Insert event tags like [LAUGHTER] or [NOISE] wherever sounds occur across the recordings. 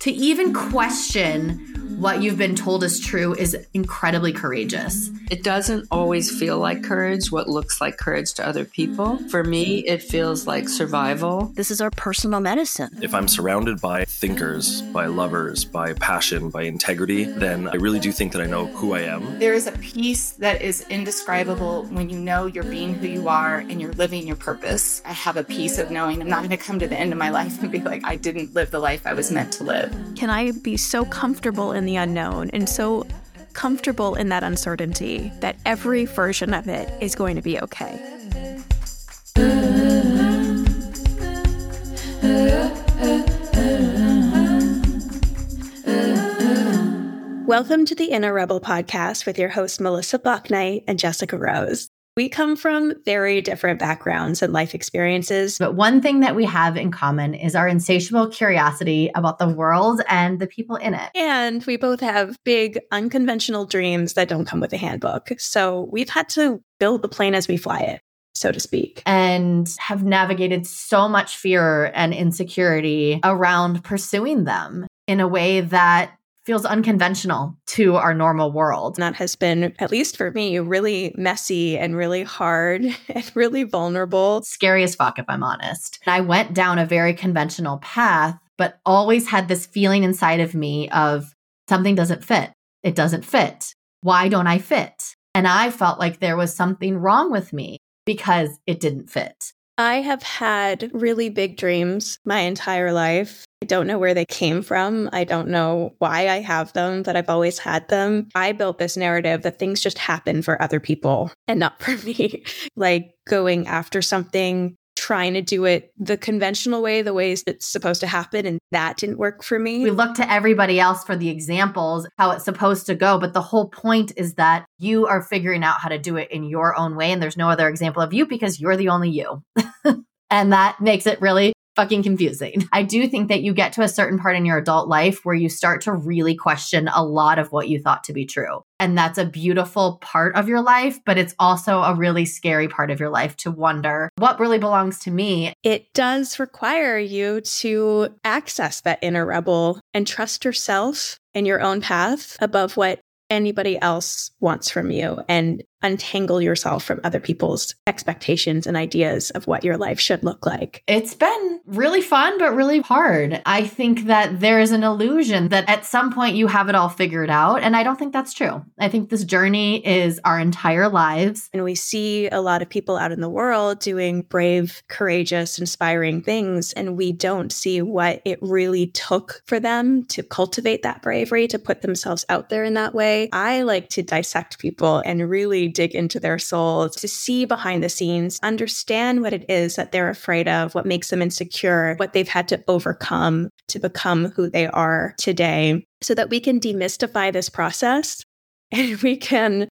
To even question what you've been told is true is incredibly courageous. It doesn't always feel like courage, what looks like courage to other people. For me, it feels like survival. This is our personal medicine. If I'm surrounded by thinkers, by lovers, by passion, by integrity, then I really do think that I know who I am. There is a peace that is indescribable when you know you're being who you are and you're living your purpose. I have a peace of knowing I'm not going to come to the end of my life and be like, I didn't live the life I was meant to live. Can I be so comfortable in the unknown and so comfortable in that uncertainty that every version of it is going to be okay. Welcome to the Inner Rebel podcast with your hosts Melissa Bucknight and Jessica Rose. We come from very different backgrounds and life experiences. But one thing that we have in common is our insatiable curiosity about the world and the people in it. And we both have big, unconventional dreams that don't come with a handbook. So we've had to build the plane as we fly it so to speak. And have navigated so much fear and insecurity around pursuing them in a way that feels unconventional to our normal world. And that has been, at least for me, really messy and really hard [LAUGHS] and really vulnerable. Scary as fuck, if I'm honest. I went down a very conventional path, but always had this feeling inside of me of something doesn't fit. It doesn't fit. Why don't I fit? And I felt like there was something wrong with me because it didn't fit. I have had really big dreams my entire life. Don't know where they came from. I don't know why I have them, but I've always had them. I built this narrative that things just happen for other people and not for me. [LAUGHS] like going after something trying to do it the conventional way, the ways that's supposed to happen. And that didn't work for me. We look to everybody else for the examples, how it's supposed to go. But the whole point is that you are figuring out how to do it in your own way. And there's no other example of you because you're the only you. [LAUGHS] and that makes it really fucking confusing. [LAUGHS] I do think that you get to a certain part in your adult life where you start to really question a lot of what you thought to be true. And that's a beautiful part of your life, but it's also a really scary part of your life to wonder what really belongs to me. It does require you to access that inner rebel and trust yourself and your own path above what anybody else wants from you and untangle yourself from other people's expectations and ideas of what your life should look like. It's been really fun, but really hard. I think that there is an illusion that at some point you have it all figured out. And I don't think that's true. I think this journey is our entire lives. And we see a lot of people out in the world doing brave, courageous, inspiring things. And we don't see what it really took for them to cultivate that bravery, to put themselves out there in that way. I like to dissect people and really dig into their souls, to see behind the scenes, understand what it is that they're afraid of, what makes them insecure, what they've had to overcome to become who they are today, so that we can demystify this process [LAUGHS] and we can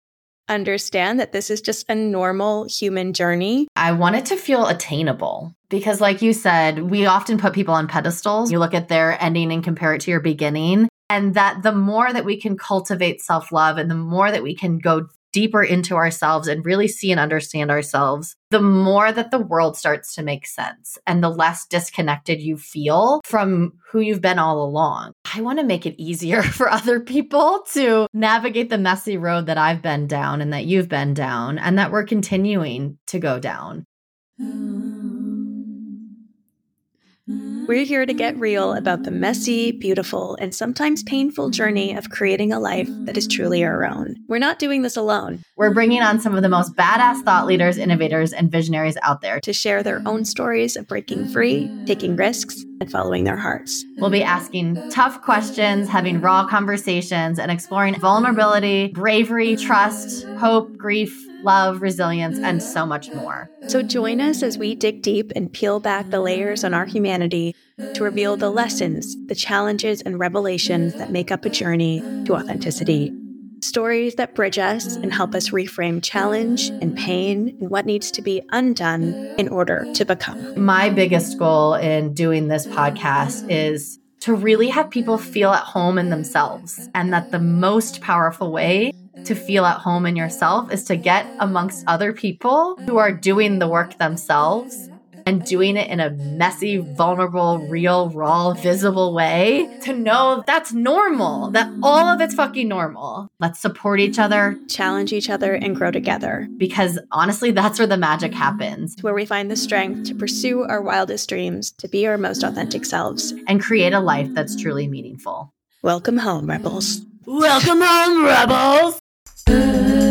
understand that this is just a normal human journey. I want it to feel attainable because, like you said, we often put people on pedestals. You look at their ending and compare it to your beginning. And that the more that we can cultivate self love and the more that we can go deeper into ourselves and really see and understand ourselves, the more that the world starts to make sense and the less disconnected you feel from who you've been all along. I want to make it easier [LAUGHS] for other people to navigate the messy road that I've been down and that you've been down and that we're continuing to go down. We're here to get real about the messy, beautiful, and sometimes painful journey of creating a life that is truly our own. We're not doing this alone. We're bringing on some of the most badass thought leaders, innovators, and visionaries out there to share their own stories of breaking free, taking risks, and following their hearts. We'll be asking tough questions, having raw conversations, and exploring vulnerability, bravery, trust, hope, grief, love, resilience, and so much more. So join us as we dig deep and peel back the layers on our humanity to reveal the lessons, the challenges, and revelations that make up a journey to authenticity. Stories that bridge us and help us reframe challenge and pain and what needs to be undone in order to become. My biggest goal in doing this podcast is to really have people feel at home in themselves, and that the most powerful way to feel at home in yourself is to get amongst other people who are doing the work themselves and doing it in a messy, vulnerable, real, raw, visible way to know that's normal, that all of it's fucking normal. Let's support each other, challenge each other, and grow together. Because honestly, that's where the magic happens. Where we find the strength to pursue our wildest dreams, to be our most authentic selves, and create a life that's truly meaningful. Welcome home, rebels. Welcome home, rebels. Uh.